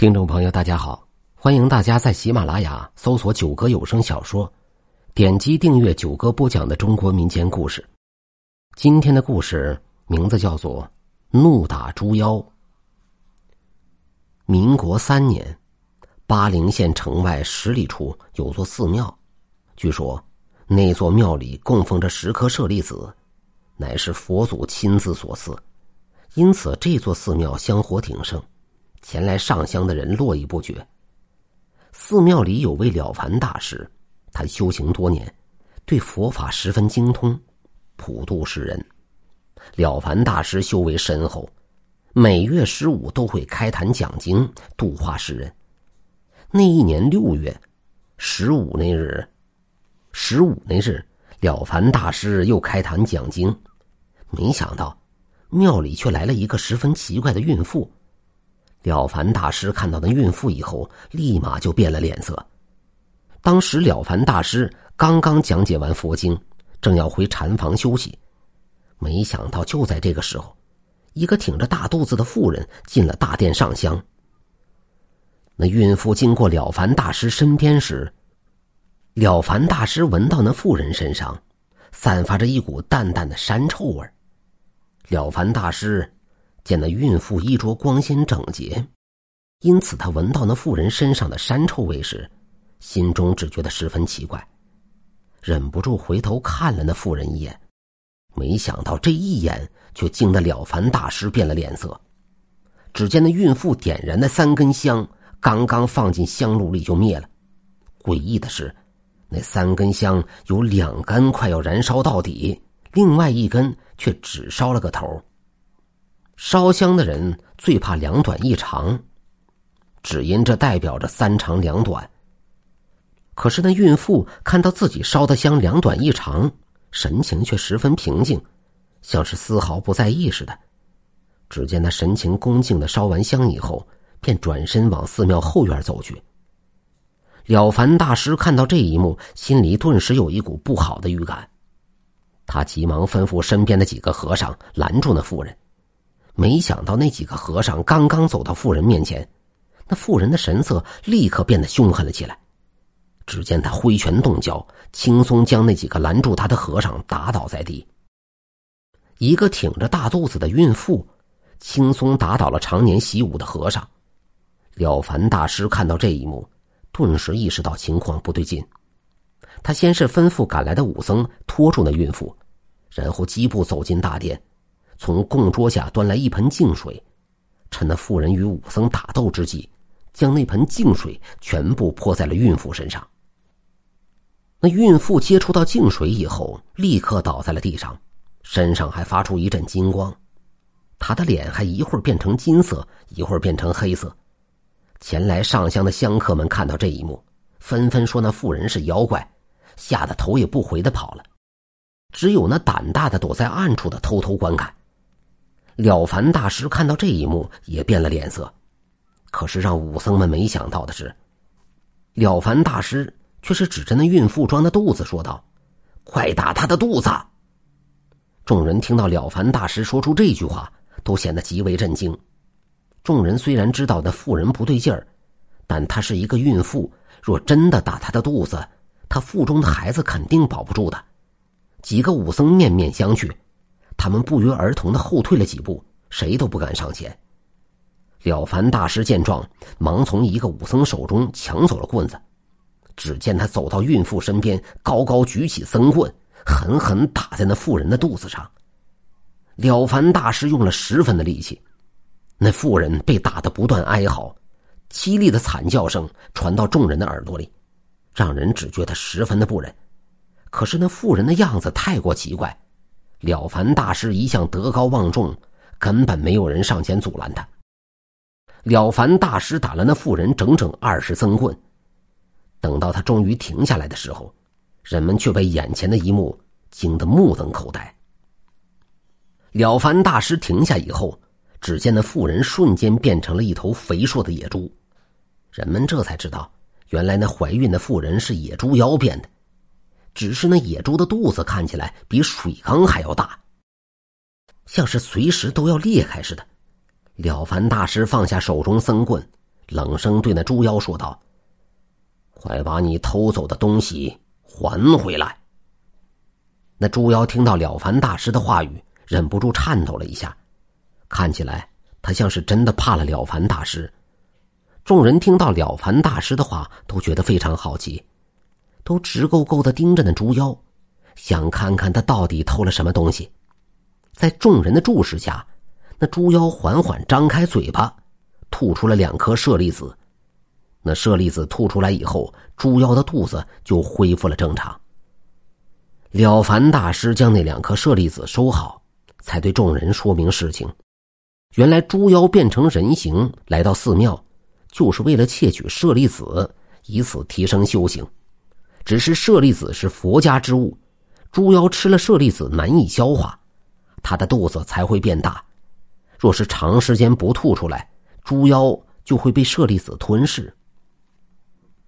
听众朋友，大家好！欢迎大家在喜马拉雅搜索“九哥有声小说”，点击订阅九哥播讲的中国民间故事。今天的故事名字叫做《怒打猪妖》。民国三年，巴陵县城外十里处有座寺庙，据说那座庙里供奉着十颗舍利子，乃是佛祖亲自所赐，因此这座寺庙香火鼎盛。前来上香的人络绎不绝。寺庙里有位了凡大师，他修行多年，对佛法十分精通，普度世人。了凡大师修为深厚，每月十五都会开坛讲经，度化世人。那一年六月十五那日，十五那日，了凡大师又开坛讲经，没想到庙里却来了一个十分奇怪的孕妇。了凡大师看到那孕妇以后，立马就变了脸色。当时了凡大师刚刚讲解完佛经，正要回禅房休息，没想到就在这个时候，一个挺着大肚子的妇人进了大殿上香。那孕妇经过了凡大师身边时，了凡大师闻到那妇人身上散发着一股淡淡的膻臭味了凡大师。见那孕妇衣着光鲜整洁，因此他闻到那妇人身上的膻臭味时，心中只觉得十分奇怪，忍不住回头看了那妇人一眼。没想到这一眼却惊得了凡大师变了脸色。只见那孕妇点燃的三根香刚刚放进香炉里就灭了。诡异的是，那三根香有两根快要燃烧到底，另外一根却只烧了个头。烧香的人最怕两短一长，只因这代表着三长两短。可是那孕妇看到自己烧的香两短一长，神情却十分平静，像是丝毫不在意似的。只见他神情恭敬的烧完香以后，便转身往寺庙后院走去。了凡大师看到这一幕，心里顿时有一股不好的预感，他急忙吩咐身边的几个和尚拦住那妇人。没想到那几个和尚刚刚走到妇人面前，那妇人的神色立刻变得凶狠了起来。只见他挥拳动脚，轻松将那几个拦住他的和尚打倒在地。一个挺着大肚子的孕妇，轻松打倒了常年习武的和尚。了凡大师看到这一幕，顿时意识到情况不对劲。他先是吩咐赶来的武僧拖住那孕妇，然后疾步走进大殿。从供桌下端来一盆净水，趁那妇人与武僧打斗之际，将那盆净水全部泼在了孕妇身上。那孕妇接触到净水以后，立刻倒在了地上，身上还发出一阵金光，她的脸还一会儿变成金色，一会儿变成黑色。前来上香的香客们看到这一幕，纷纷说那妇人是妖怪，吓得头也不回的跑了。只有那胆大的躲在暗处的偷偷观看。了凡大师看到这一幕，也变了脸色。可是让武僧们没想到的是，了凡大师却是指着那孕妇装的肚子说道：“快打她的肚子！”众人听到了凡大师说出这句话，都显得极为震惊。众人虽然知道那妇人不对劲儿，但她是一个孕妇，若真的打她的肚子，她腹中的孩子肯定保不住的。几个武僧面面相觑。他们不约而同的后退了几步，谁都不敢上前。了凡大师见状，忙从一个武僧手中抢走了棍子。只见他走到孕妇身边，高高举起僧棍，狠狠打在那妇人的肚子上。了凡大师用了十分的力气，那妇人被打得不断哀嚎，凄厉的惨叫声传到众人的耳朵里，让人只觉得十分的不忍。可是那妇人的样子太过奇怪。了凡大师一向德高望重，根本没有人上前阻拦他。了凡大师打了那妇人整整二十僧棍，等到他终于停下来的时候，人们却被眼前的一幕惊得目瞪口呆。了凡大师停下以后，只见那妇人瞬间变成了一头肥硕的野猪，人们这才知道，原来那怀孕的妇人是野猪妖变的。只是那野猪的肚子看起来比水缸还要大，像是随时都要裂开似的。了凡大师放下手中僧棍，冷声对那猪妖说道：“快把你偷走的东西还回来！”那猪妖听到了凡大师的话语，忍不住颤抖了一下，看起来他像是真的怕了了凡大师。众人听到了凡大师的话，都觉得非常好奇，都直勾勾的盯着那猪妖，想看看他到底偷了什么东西。在众人的注视下，那猪妖缓缓张开嘴巴，吐出了两颗舍利子。那舍利子吐出来以后，猪妖的肚子就恢复了正常。了凡大师将那两颗舍利子收好，才对众人说明事情。原来猪妖变成人形来到寺庙。就是为了窃取舍利子，以此提升修行。只是舍利子是佛家之物，猪妖吃了舍利子难以消化，他的肚子才会变大。若是长时间不吐出来，猪妖就会被舍利子吞噬。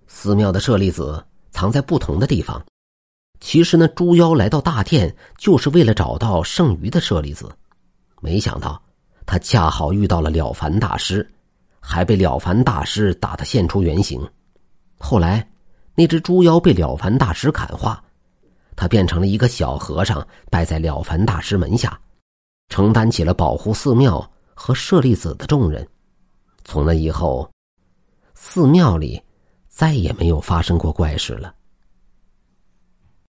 寺庙的舍利子藏在不同的地方，其实呢，猪妖来到大殿就是为了找到剩余的舍利子，没想到他恰好遇到了了凡大师。还被了凡大师打得现出原形，后来，那只猪妖被了凡大师砍化，他变成了一个小和尚，拜在了凡大师门下，承担起了保护寺庙和舍利子的重任。从那以后，寺庙里再也没有发生过怪事了。